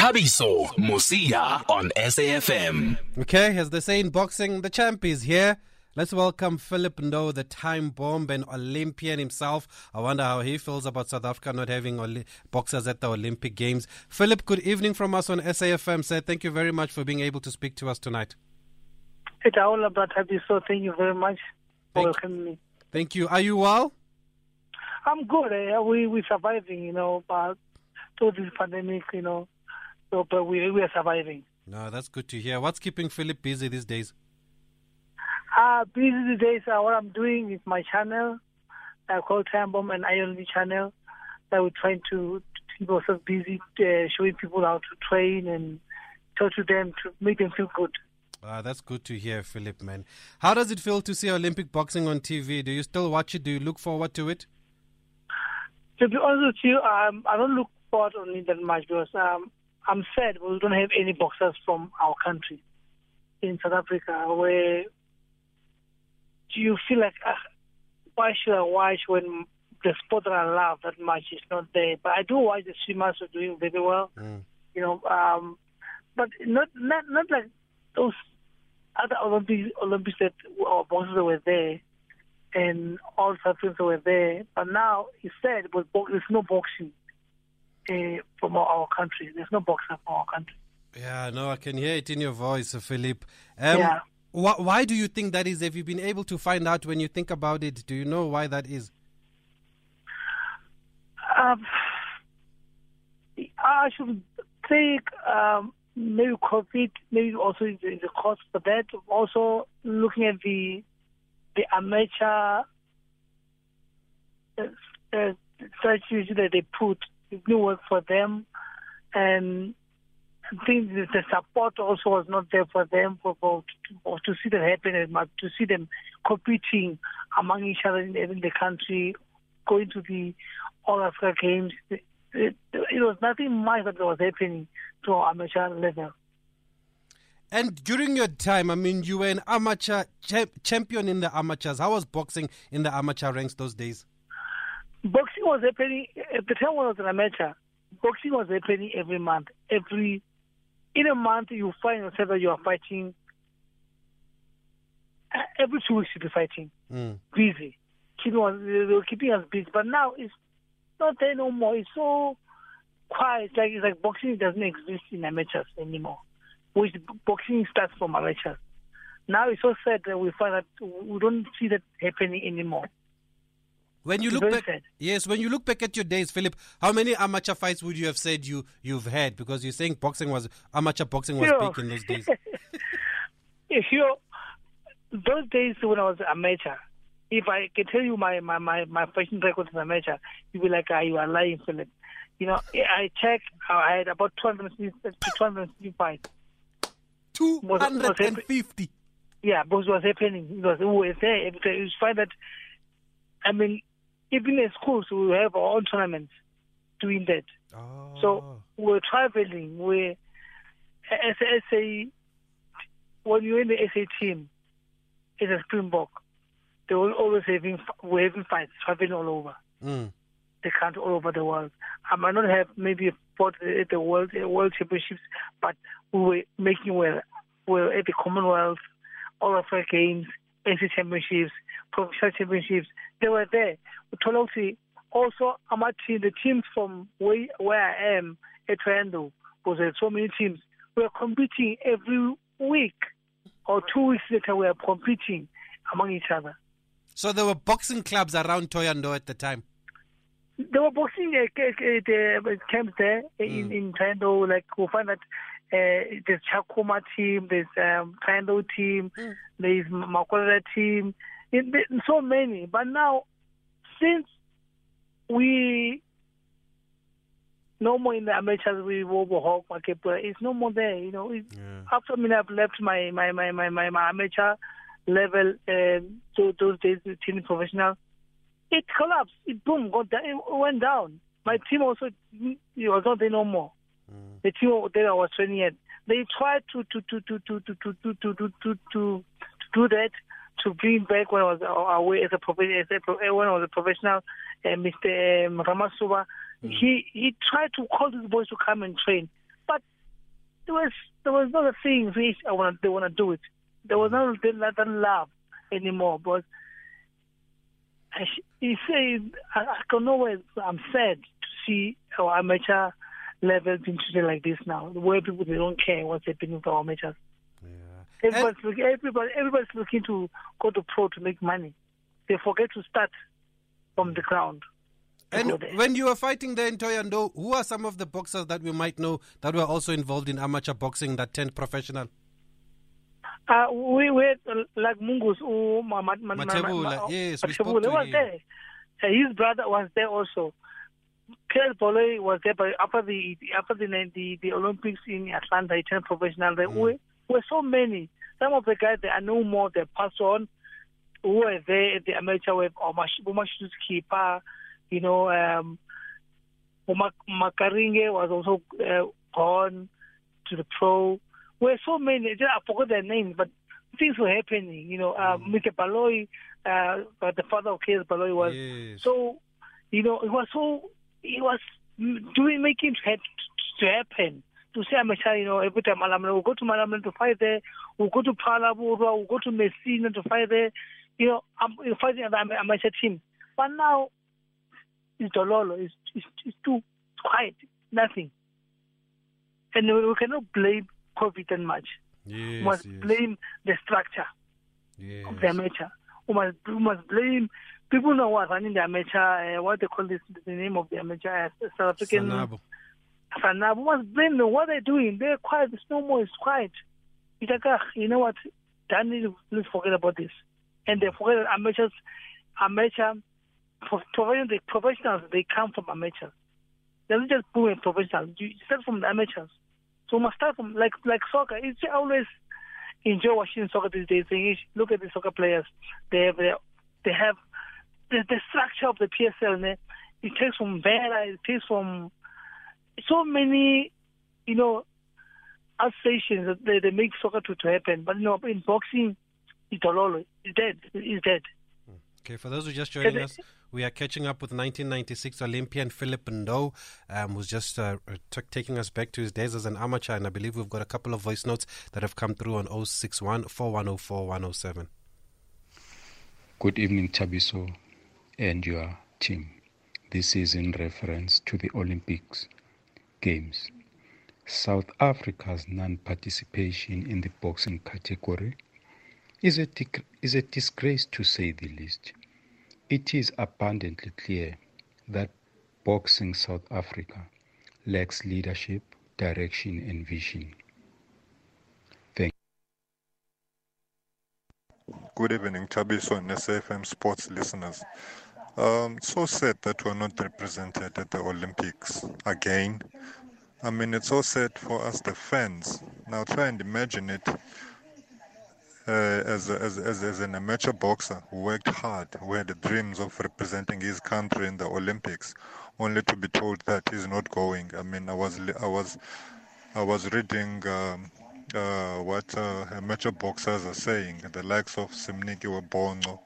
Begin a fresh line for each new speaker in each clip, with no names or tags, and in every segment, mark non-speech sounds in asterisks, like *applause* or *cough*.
Thabiso Mosia on SAFM.
Okay, as they say in boxing, the champ is here. Let's welcome Philip Ndou, the time bomb and Olympian himself. I wonder how he feels about South Africa not having Oli- boxers at the Olympic Games. Philip, good evening from us on SAFM. Sir, thank you very much for being able to speak to us tonight.
It's all about happy, so thank you very much for
Thank-
welcoming me.
Thank you. Are you well?
I'm good. Eh? We we surviving, you know, but through this pandemic, you know, so but we we are surviving.
No, that's good to hear. What's keeping Philip busy these days?
Uh busy these days. Uh, what I'm doing is my channel, uh, called Time Bomb and ILD channel. That we're trying to, to keep ourselves busy, uh, showing people how to train and talk to them to make them feel good.
Ah, that's good to hear, Philip, man. How does it feel to see Olympic boxing on TV? Do you still watch it? Do you look forward to it?
To be honest with you, um, I don't look forward on it that much because um, I'm sad we don't have any boxers from our country in South Africa where do you feel like, uh, why should I watch when the sport that I love that much is not there? But I do watch the swimmers are doing very well,
Mm.
you know, um, but not not not like those other Olympics, Olympics that or boxers were there and all South Africans were there. But now it's said but there's no boxing uh, from our, country. There's no boxer from our country.
Yeah, no, I can hear it in your voice, Philip. Um,
Yeah.
wh- why do you think that is? Have you been able to find out when you think about it? Do you know why that is?
Um, I should think um, maybe COVID, maybe also is the cost for that. Also looking at the the amateur uh, uh, strategy that they put, it didn't work for them, and I think the support also was not there for them for, for to, to see that happen and to see them competing among each other in, in the country, going to the All Africa Games. It, it, it was nothing much that was happening to amateur level.
And during your time, I mean, you were an amateur cha- champion in the amateurs. How was boxing in the amateur ranks those days?
Boxing was happening at the time when I was an amateur. Boxing was happening every month. Every in a month, you find yourself that you are fighting. uh, Every two weeks, you'll be fighting.
Mm.
busy. Keeping us, they were keeping us busy. But now it's not there no more. It's so quiet. It's like it's like boxing doesn't exist in amateurs anymore. Which boxing starts from amateurs. Now it's so sad that we find that we don't see that happening anymore.
When you
It's
look back,
sad.
yes, when you look back at your days, Philip, how many amateur fights would you have said you you've had? Because you're saying boxing was amateur boxing was big in those days. *laughs*
if you those days when I was amateur, if I can tell you my my my, my fighting record as amateur, you'd be like, ah, you are lying, Philip. You know, I checked. I had about 250 250 fights.
Two
Was- was
hundred and fifty.
Yeah, but it was happening. It was, we were there time. You find that, I mean, even in schools, we have our own tournaments doing that.
Oh.
So we're traveling. We, as a SA, when you're in the SA team, as a Springbok, they will always having we're having fights traveling all over
Mm.
the country, all over the world. I might not have maybe spot at the world world championships, but we were making well. We were at the Commonwealth, all Africa Games, SA championships, professional championships. They were there. Tolosi, also, our team, the teams from where, where I am at Rando, because there are so many teams, we are competing every week or two weeks later. We are competing among each other.
So there were boxing clubs around Thohoyandou at the time.
There were boxing uh, camps there in mm. in Tando. Like we find that uh, there's Chakuma team, there's um, Tando team, there's Makola team, in, in so many. But now, since we no more in the amateurs, we Wobo Hawk, Makepula, it's no more there. You know, it,
Yeah.
after me, I've left my my my my my, my amateur level. Um, so those days, the team professional it collapsed. It boom, got down, it went down. My team also it was not there no more. The team that I was training at, they tried to to to to to to to to to to, to, to do that to bring back when I was away as a professional, pro- when I was a professional, uh, Mr. Um, Ramasuba. He he tried to call these boys to come and train, but there was there was not a thing which I want they want to do it. There was not that, that love anymore. But I, you say I, I know where I'm sad to see our amateur level being treated like this now, where people they don't care what's happening with our amateurs.
Yeah.
Everybody's, looking, everybody, everybody's looking to go to pro to make money. They forget to start from the ground.
And when you were fighting there in Thohoyandou, who are some of the boxers that we might know that were also involved in amateur boxing that turned professional?
Uh, we were uh, like Mungus, oh, ma, ma, ma, ma- ma- ma-
yes, we spoke to
was there. Uh, his brother was there also. Pierre Bolle was there, but after the after the the, the Olympics in Atlanta, he turned professional. There were, were so many. Some of the guys that I know more. They passed on. Who were there at the amateur web or Umashu's keeper, you know, um, Makaringe was also uh, gone to the pro. Were so many. I forgot their names, but things were happening. You know, uh, Mr. Baloy, uh, but the father of K.S. Baloy was
Yes.
so, you know, it was so, it was doing, making it to happen. To say amateur, you know, every time Malamala, we'll go to Malamala to fight there, we'll go to Phalaborwa, we'll go to Messina to fight there, you know, I'm I'm fighting at the am- amateur team. But now, it's Dololo, it's, it's, it's too quiet, nothing. And we cannot blame COVID that much. we must
yes,
blame the structure
yes.
of the amateur. We must, we must blame people know what running the amateur, uh, what they call this, the name of the amateur, uh, South African
Sanabo.
Sanabo. Must blame them. What they're doing, they're quiet. It's no more. It's quiet. It's like, ah, you know what? Danny, let's forget about this. And they forget that amateurs, amateur, providing the professionals, they come from amateurs. They don't just boom and professionals. You start from the amateurs. So we must start from like like soccer. It's always enjoy watching soccer these days. Look at the soccer players. They have their, they have the, the structure of the PSL. ne, It takes from Vera. It takes from so many, you know, associations that they, they make soccer to, to happen. But you know, in boxing, it's all it's dead. It's dead.
Okay, for those who are just joining us, we are catching up with 1996 Olympian Philip Ndou, um, who's just uh, uh, t- taking us back to his days as an amateur. And I believe we've got a couple of voice notes that have come through on 061 4104 107.
Good evening, Thabiso and your team. This is in reference to the Olympics Games. South Africa's non participation in the boxing category is a, is a disgrace to say the least. It is abundantly clear that Boxing South Africa lacks leadership, direction, and vision. Thank
Good evening, Thabiso and SFM sports listeners. Um, so sad that we're not represented at the Olympics again. I mean, it's so sad for us, the fans. Now, try and imagine it uh, as, as, as, as an amateur boxer who worked hard, who had dreams of representing his country in the Olympics, only to be told that he's not going. I mean, I was, I was, I was reading um, uh, what uh, amateur boxers are saying, the likes of Simnikiwe Bongo,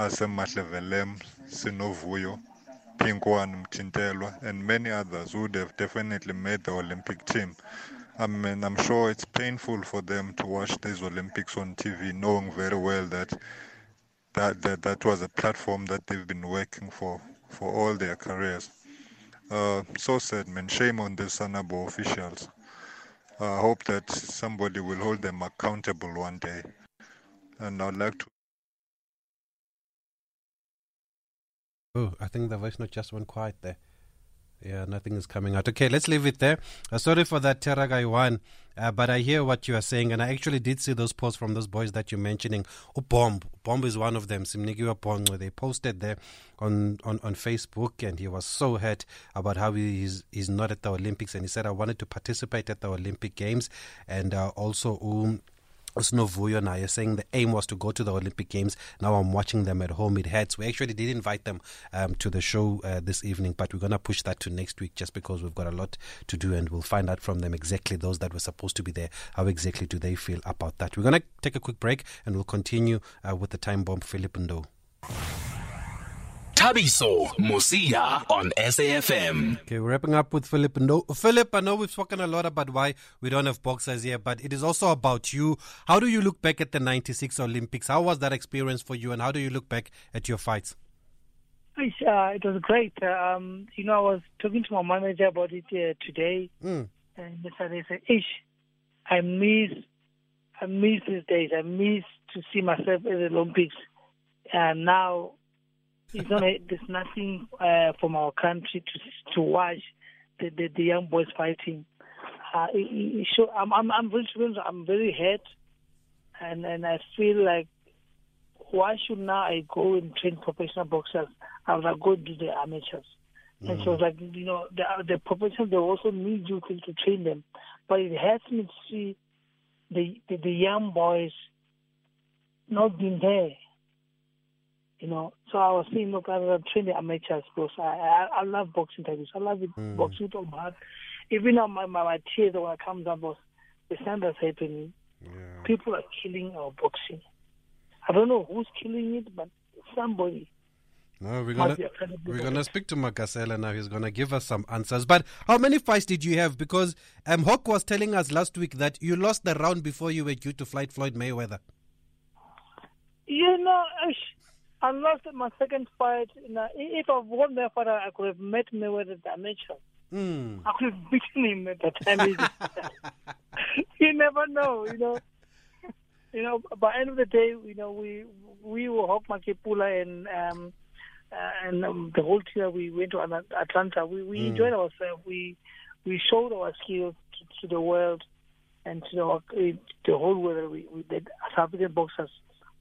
Asemahle Velem, Sinovuyo, Pinkwan Mchintelwa, and many others would have definitely made the Olympic team. I mean, I'm sure it's painful for them to watch these Olympics on TV, knowing very well that that that, that was a platform that they've been working for for all their careers. Uh, so sad, man. Shame on the Sanabo officials. I hope that somebody will hold them accountable one day. And I'd like to
Oh, I think the voice note just went quiet there. Yeah, nothing is coming out. Okay, let's leave it there. Uh, sorry for that, Teragai one, uh, but I hear what you are saying, and I actually did see those posts from those boys that you're mentioning. Oh, Bomb, Bomb is one of them. Simnikiwe Bongo. They posted there on, on, on Facebook, and he was so hurt about how he's he's not at the Olympics, and he said I wanted to participate at the Olympic Games, and uh, also. Um, Snovuyo you're saying the aim was to go to the Olympic Games. Now I'm watching them at home. It hurts. We actually did invite them um, to the show uh, this evening, but we're going to push that to next week just because we've got a lot to do and we'll find out from them exactly those that were supposed to be there. How exactly do they feel about that? We're going to take a quick break and we'll continue uh, with the time bomb, Philip Ndou.
Thabiso Mosia on SAFM.
Okay, we're wrapping up with Philip. No, Philip, I know we've spoken a lot about why we don't have boxers here, but it is also about you. How do you look back at the 96 Olympics? How was that experience for you, and how do you look back at your fights?
Uh, it was great. Um, you know, I was talking to my manager about it uh, today,
Mm.
and they said, "Ish, I miss, I miss these days. I miss to see myself at the Olympics. And now, it's not. There's nothing uh, from our country to to watch the the, the young boys fighting. Uh, it, it, show, I'm I'm I'm very I'm very hurt, and and I feel like why should now I go and train professional boxers? I go to the amateurs. And so, like you know, the the professionals they also need you to, to train them, but it hurts me to see the, the the young boys not being there. You know, so I was saying, look, I will train the amateurs because I, I I love boxing interviews. I love it, boxing with all my heart. Even now, my, my, my tears when I come down, because the sound that's happening, people are killing our boxing. I don't know who's killing it, but somebody.
No, we're gonna we're gonna speak to Magasela now. He's gonna give us some answers. But how many fights did you have? Because um, Hawk was telling us last week that you lost the round before you were due to fight Floyd Mayweather.
You know, I lost my second fight. If I won that fight, I could have met Mayweather at the amateur.
Hmm.
I could have beaten him at that time. *laughs* you never know, you know. You know, by end of the day, you know, we we were Hawk Makepula and um, uh, and um, the whole team. We went to Atlanta. We we enjoyed ourselves. We we showed our skills to, to the world and to the, the whole world. We, we that South African boxers,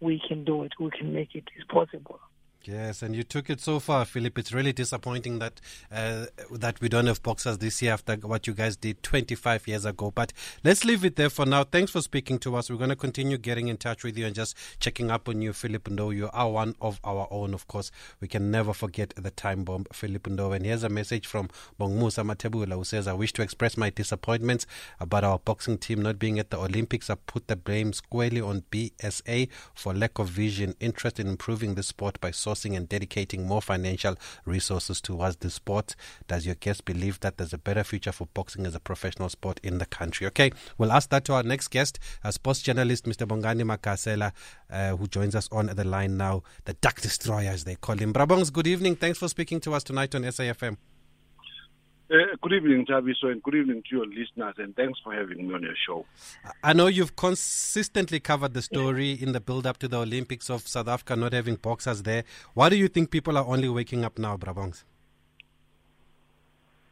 we can do it. We can make it. It's possible.
Yes, and you took it so far, Philip. It's really disappointing that uh, that we don't have boxers this year after what you guys did 25 years ago. But let's leave it there for now. Thanks for speaking to us. We're going to continue getting in touch with you and just checking up on you, Philip Ndou. You are one of our own, of course. We can never forget the time bomb, Philip Ndou. And here's a message from Bongmusa Matebula who says, I wish to express my disappointments about our boxing team not being at the Olympics. I put the blame squarely on BSA for lack of vision, interest in improving the sport by and dedicating more financial resources towards the sport. Does your guest believe that there's a better future for boxing as a professional sport in the country? Okay, we'll ask that to our next guest, a sports journalist, Mr. Bongani Magasela, uh, who joins us on the line now, the Duck Destroyer, as they call him. Brabongs, good evening. Thanks for speaking to us tonight on SAFM.
Uh, good evening, Thabiso, and good evening to your listeners, and thanks for having me on your show.
I know you've consistently covered the story in the build up to the Olympics of South Africa not having boxers there. Why do you think people are only waking up now, Brabongs?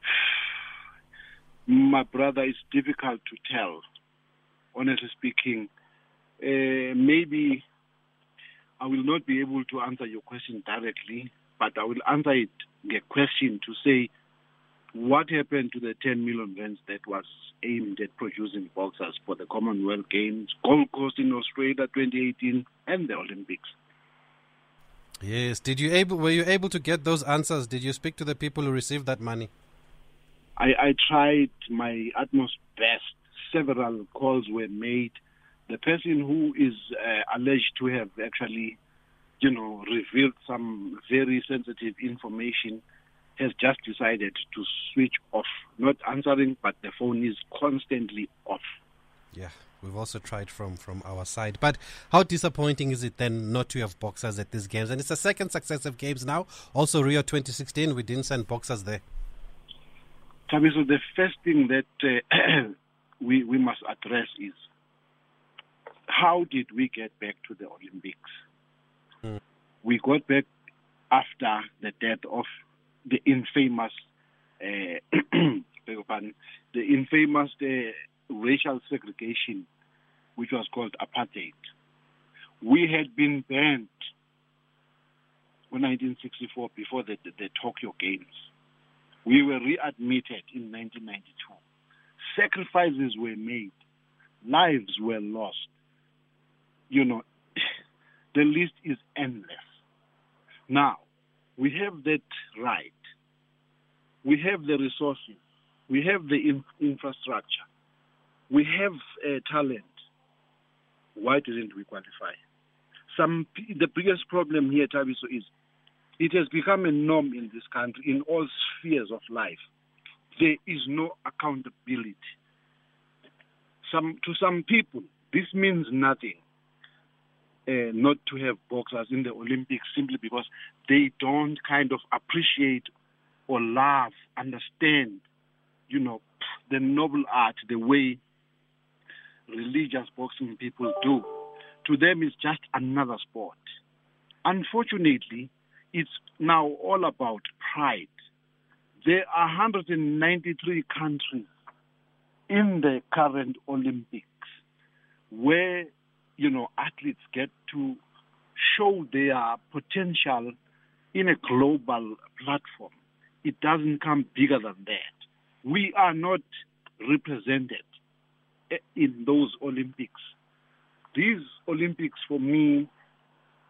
*sighs*
My brother, it's difficult to tell, honestly speaking. Uh, maybe I will not be able to answer your question directly, but I will answer it the question to say what happened to the 10 million rands that was aimed at producing boxers for the Commonwealth Games, Gold Coast in Australia 2018, and the Olympics.
Yes. Did you able were you able to get those answers? Did you speak to the people who received that money?
I, I tried my utmost best. Several calls were made. The person who is uh, alleged to have actually, you know, revealed some very sensitive information has just decided to switch off, not answering, but the phone is constantly off.
Yeah. We've also tried from from our side. But how disappointing is it then not to have boxers at these games? And it's the second successive games now. Also Rio 2016, we didn't send boxers there.
Thabiso, the first thing that uh, *clears throat* we, we must address is how did we get back to the Olympics?
Mm.
We got back after the death of the infamous, *clears throat* uh, pardon, the infamous uh, racial segregation, which was called apartheid. We had been banned in 1964 before the, the, the Tokyo Games. We were readmitted in 1992. Sacrifices were made. Lives were lost. You know, *sighs* the list is endless. Now, we have that right. We have the resources. We have the in- infrastructure. We have uh, talent. Why didn't we qualify? Some the biggest problem here, Thabiso, is it has become a norm in this country in all spheres of life. There is no accountability. Some to some people, this means nothing. Uh, not to have boxers in the Olympics simply because they don't kind of appreciate or love, understand, you know, the noble art the way religious boxing people do. To them, it's just another sport. Unfortunately, it's now all about pride. There are 193 countries in the current Olympics where you know athletes get to show their potential in a global platform. It doesn't come bigger than that. We are not represented in those Olympics. These Olympics for me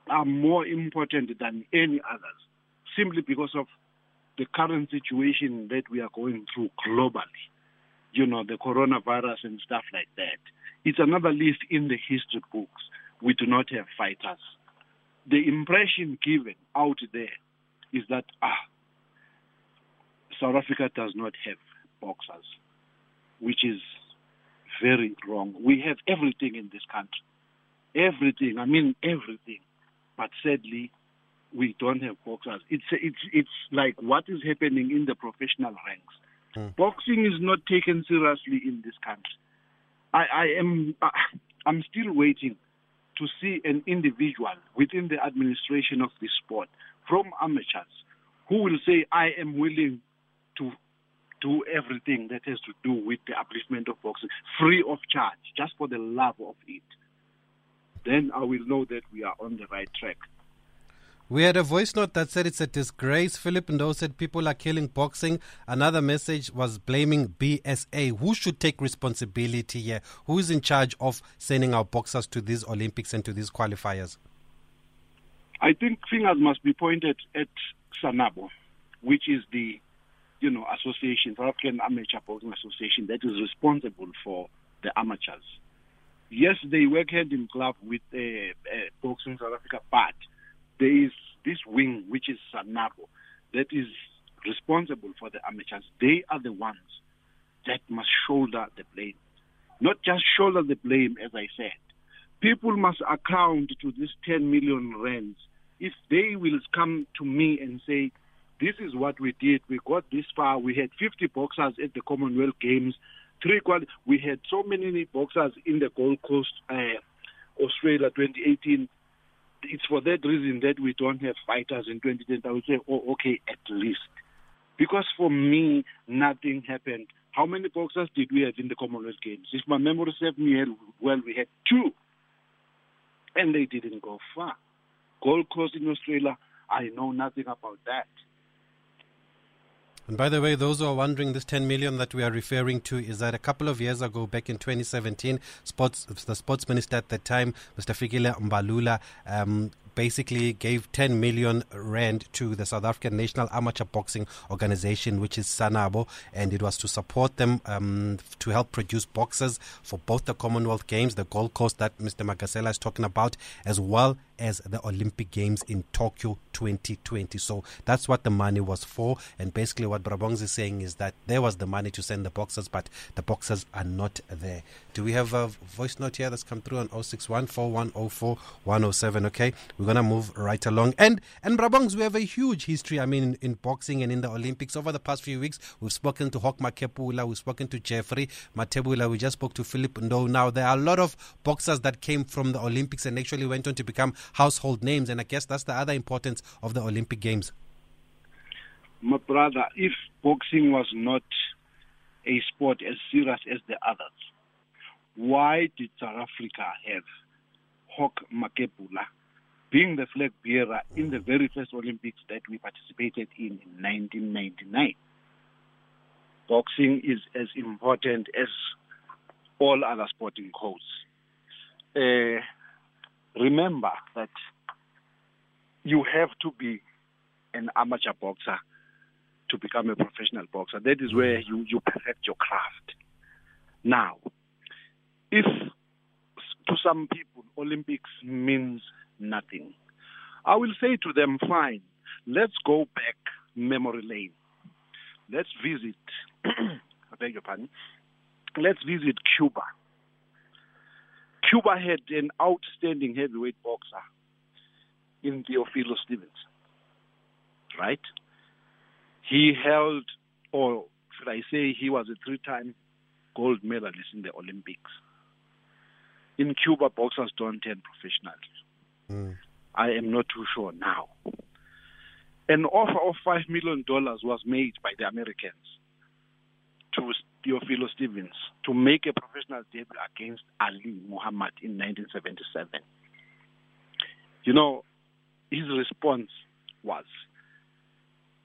are more important than any others, simply because of the current situation that we are going through globally. You know, the coronavirus and stuff like that. It's another list in the history books. We do not have fighters. The impression given out there is that ah, South Africa does not have boxers, which is very wrong. We have everything in this country. Everything. I mean everything. But sadly, we don't have boxers. It's it's it's like what is happening in the professional ranks. Mm. Boxing is not taken seriously in this country. I, I am I'm still waiting to see an individual within the administration of this sport from amateurs who will say I am willing to do everything that has to do with the upliftment of boxing free of charge, just for the love of it. Then I will know that we are on the right track.
We had a voice note that said it's a disgrace. Philip Ndou said people are killing boxing. Another message was blaming BSA. Who should take responsibility here? Who is in charge of sending our boxers to these Olympics and to these qualifiers?
I think fingers must be pointed at Sanabo, which is the you know, association, South African Amateur Boxing Association, that is responsible for the amateurs. Yes, they work hand in glove with uh, uh, Boxing South Africa, but there is this wing, which is SANABO, that is responsible for the amateurs. They are the ones that must shoulder the blame. Not just shoulder the blame, as I said. People must account to this 10 million rands. If they will come to me and say, this is what we did. We got this far. We had 50 boxers at the Commonwealth Games. Three quali- we had so many boxers in the Gold Coast, uh, Australia 2018. It's for that reason that we don't have fighters in 2010. I would say, oh, okay, at least. Because for me, nothing happened. How many boxers did we have in the Commonwealth Games? If my memory serves me well, we had two. And they didn't go far. Gold Coast in Australia, I know nothing about that.
And by the way, those who are wondering, this 10 million that we are referring to is that a couple of years ago, back in 2017, sports, the sports minister at the time, Mr. Fikile Mbalula, um, basically gave 10 million rand to the South African National Amateur Boxing Organization, which is Sanabo, and it was to support them um, to help produce boxers for both the Commonwealth Games, the Gold Coast that Mr. Magasela is talking about, as well as the Olympic Games in Tokyo 2020. So that's what the money was for. And basically, what Brabongs is saying is that there was the money to send the boxers, but the boxers are not there. Do we have a voice note here that's come through on 061 107? Okay, we're going to move right along. And, and Brabongs, we have a huge history, I mean, in, in, boxing and in the Olympics. Over the past few weeks, we've spoken to Hawk Makepula, we've spoken to Jeffrey Mathebula, we just spoke to Philip Ndou. Now, there are a lot of boxers that came from the Olympics and actually went on to become household names. And I guess that's the other importance of the Olympic Games.
My brother, if boxing was not a sport as serious as the others, why did South Africa have Hawk Makepula being the flag bearer in the very first Olympics that we participated in in 1999? Boxing is as important as all other sporting codes. Uh, remember that you have to be an amateur boxer to become a professional boxer. That is where you, you perfect your craft. Now, if to some people Olympics means nothing, I will say to them, fine. let's go back memory lane. Let's visit, *clears throat* I beg your pardon, let's visit Cuba. Cuba had an outstanding heavyweight boxer in Teófilo Stevens, right? He held, or should I say, he was a three time gold medalist in the Olympics. In Cuba, boxers don't turn professionals. Hmm. I am not too sure now. An offer of $5 million was made by the Americans to Teófilo Stevens to make a professional debut against Ali Muhammad in 1977. You know, his response was,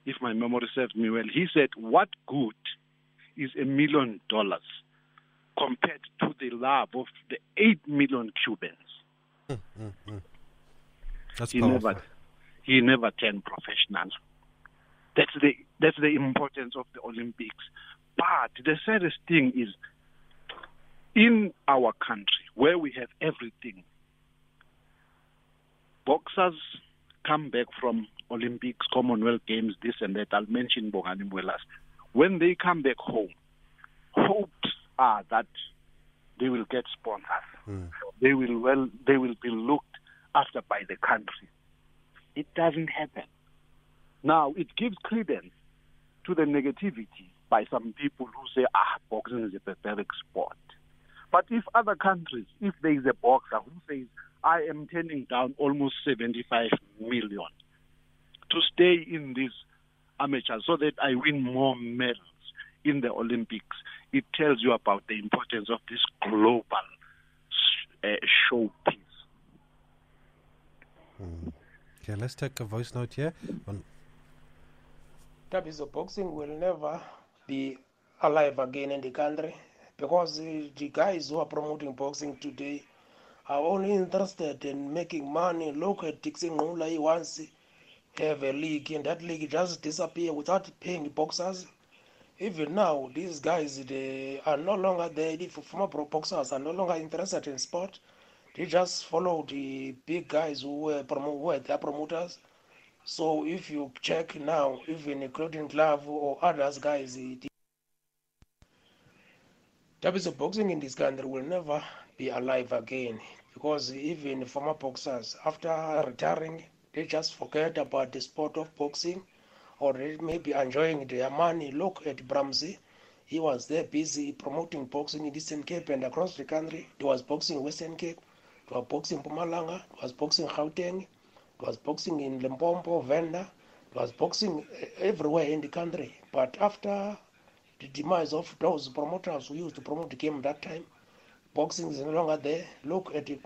if my memory serves me well, he said, What good is a million dollars compared to the love of the 8 million Cubans? *laughs*
That's
he
powerful.
never he never turned professional. That's the that's the importance of the Olympics. But the saddest thing is in our country where we have everything, boxers come back from Olympics, Commonwealth Games, this and that. I'll mention Bongani Mwelase. When they come back home, hopes are that they will get sponsors. Hmm. They will well they will be looked after by the country. It doesn't happen. Now it gives credence to the negativity by some people who say, ah, boxing is a pathetic sport. But if other countries, if there is a boxer who says, I am turning down almost 75 million to stay in this amateur so that I win more medals in the Olympics, it tells you about the importance of this global uh, showpiece.
Okay, let's take a voice note here. On,
Thabiso boxing will never be alive again in the country because the guys who are promoting boxing today are only interested in making money. Look at Dixon Ngula, he to have a league, and that league just disappear without paying boxers. Even now, these guys they are no longer there. The former boxers are no longer interested in sport. They just follow the big guys who were, promo- who were their promoters. So if you check now, even including Glove or others guys, of boxing in this country will never be alive again because even former boxers, after retiring, they just forget about the sport of boxing or they may be enjoying their money. Look at Bramsey. He was there busy promoting boxing in Eastern Cape and across the country. There was boxing in Western Cape, there was boxing in Mpumalanga, there was boxing in Gauteng, there was boxing in Limpopo, Venda, there was boxing eh, everywhere in the country. But after the demise of those promoters who used to promote the game that time, boxing is no longer there. Look at the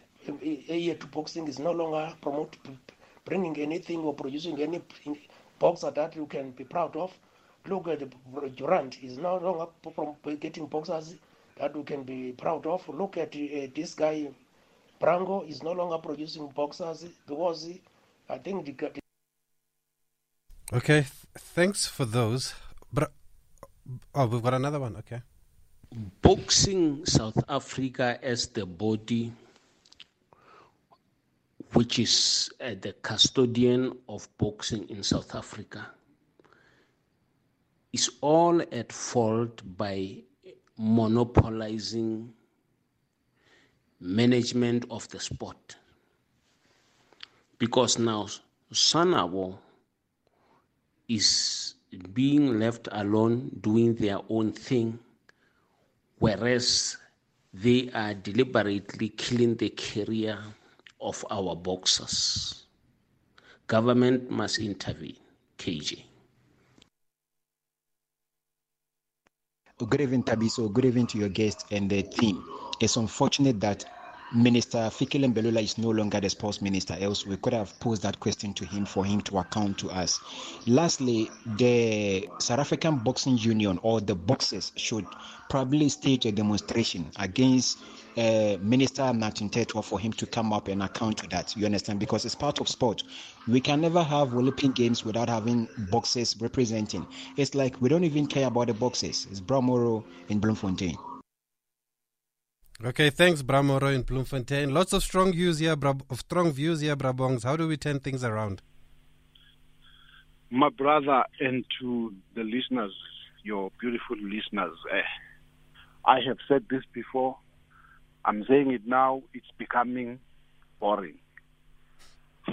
a to boxing is no longer promote bringing anything or producing any boxer that you can be proud of. Look at the Durant is no longer pro- getting boxers that you can be proud of. Look at uh, this guy Brango is no longer producing boxers because I think the, the
okay, th- thanks for those. But oh, we've got another one. Okay.
boxing South Africa as the body, which is uh, the custodian of boxing in South Africa, is all at fault by monopolizing management of the sport. Because now Sanabo is being left alone doing their own thing whereas they are deliberately killing the career of our boxers. Government must intervene. KJ.
Good evening, Thabiso. Good evening to your guest and the team. It's unfortunate that Minister Fikile Mbalula is no longer the sports minister, else we could have posed that question to him for him to account to us. Lastly, the South African Boxing Union or the boxers should probably stage a demonstration against uh, Minister Martin Mthethwa for him to come up and account to that. You understand? Because it's part of sport. We can never have Olympic Games without having boxers representing. It's like we don't even care about the boxers. It's Bramoro in Bloemfontein.
Okay, thanks, Bramoro in Bloemfontein. Lots of strong views here, Bra- of strong views here, Brabongs. How do we turn things around?
my brother, and to the listeners, your beautiful listeners, uh, I have said this before. I'm saying it now. It's becoming boring.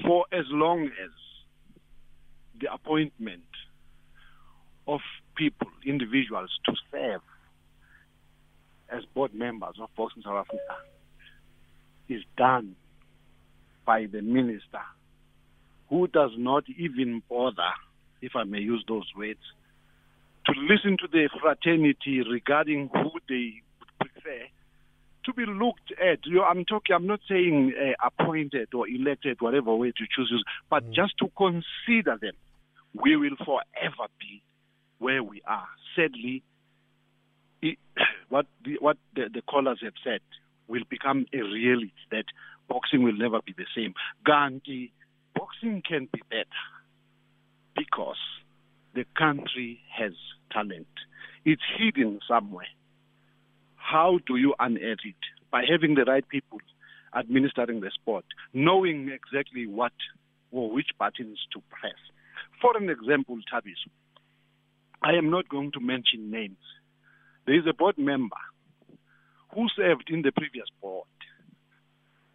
For as long as the appointment of people, individuals, to serve as board members of Boxing South Africa is done by the minister who does not even bother, if I may use those words, to listen to the fraternity regarding who they would prefer to be looked at. You know, I'm talking. I'm not saying uh, appointed or elected, whatever way to choose, but mm. just to consider them. We will forever be where we are. Sadly, it, what the, what the, the callers have said will become a reality that boxing will never be the same. Gandhi, boxing can be better because the country has talent. It's hidden somewhere. How do you unearth it? By having the right people administering the sport, knowing exactly what or which buttons to press. For an example, Tabis, I am not going to mention names. There is a board member who served in the previous board,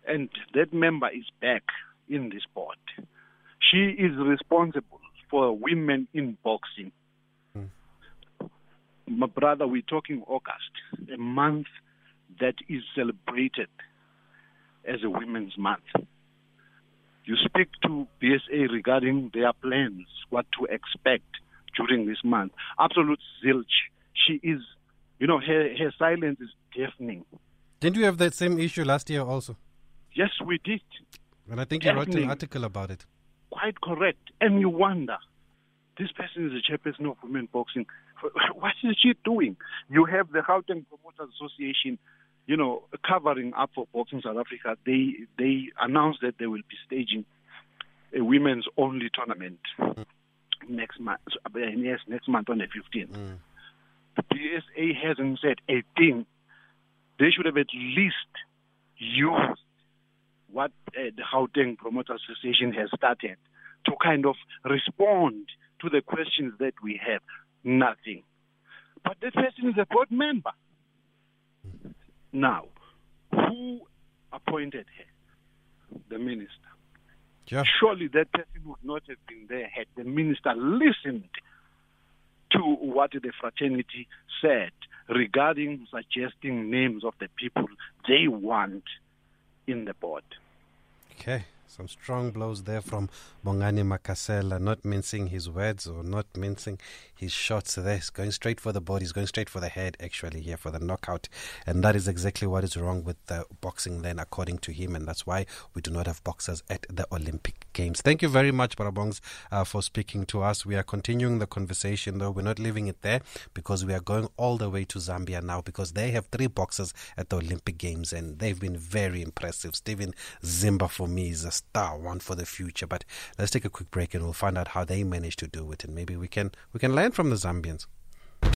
and that member is back in this board. She is responsible for women in boxing. Mm. My brother, we're talking August, a month that is celebrated as a women's month. You speak to BSA regarding their plans, what to expect during this month. Absolute zilch. She is, you know, her, her silence is deafening.
Didn't you have that same issue last year also?
Yes, we did.
And I think you wrote an article about it.
Quite correct. And you wonder, this person is a chairperson of women boxing. *laughs* What is she doing? You have the Gauteng Promoters Association, you know, covering up for boxing South Africa. They they announced that they will be staging a women's only tournament mm. next month. Yes, next month on the 15th. Mm. The BSA hasn't said a thing. They should have at least used what uh, the Gauteng Promoters Association has started to kind of respond to the questions that we have. Nothing. But that person is a board member. Now, who appointed her? The minister.
Yeah.
Surely that person would not have been there had the minister listened to what the fraternity said regarding suggesting names of the people they want in the board.
Okay. Some strong blows there from Bongani Magasela, not mincing his words or not mincing his shots there. He's going straight for the body, he's going straight for the head, actually, here for the knockout. And that is exactly what is wrong with the boxing, then, according to him. And that's why we do not have boxers at the Olympic Games. Thank you very much, Barabongs, uh, for speaking to us. We are continuing the conversation, though. We're not leaving it there because we are going all the way to Zambia now because they have three boxers at the Olympic Games and they've been very impressive. Steven Zimba, for me, is a star, one for the future. But let's take a quick break and we'll find out how they managed to do it, and maybe we can we can learn from the Zambians.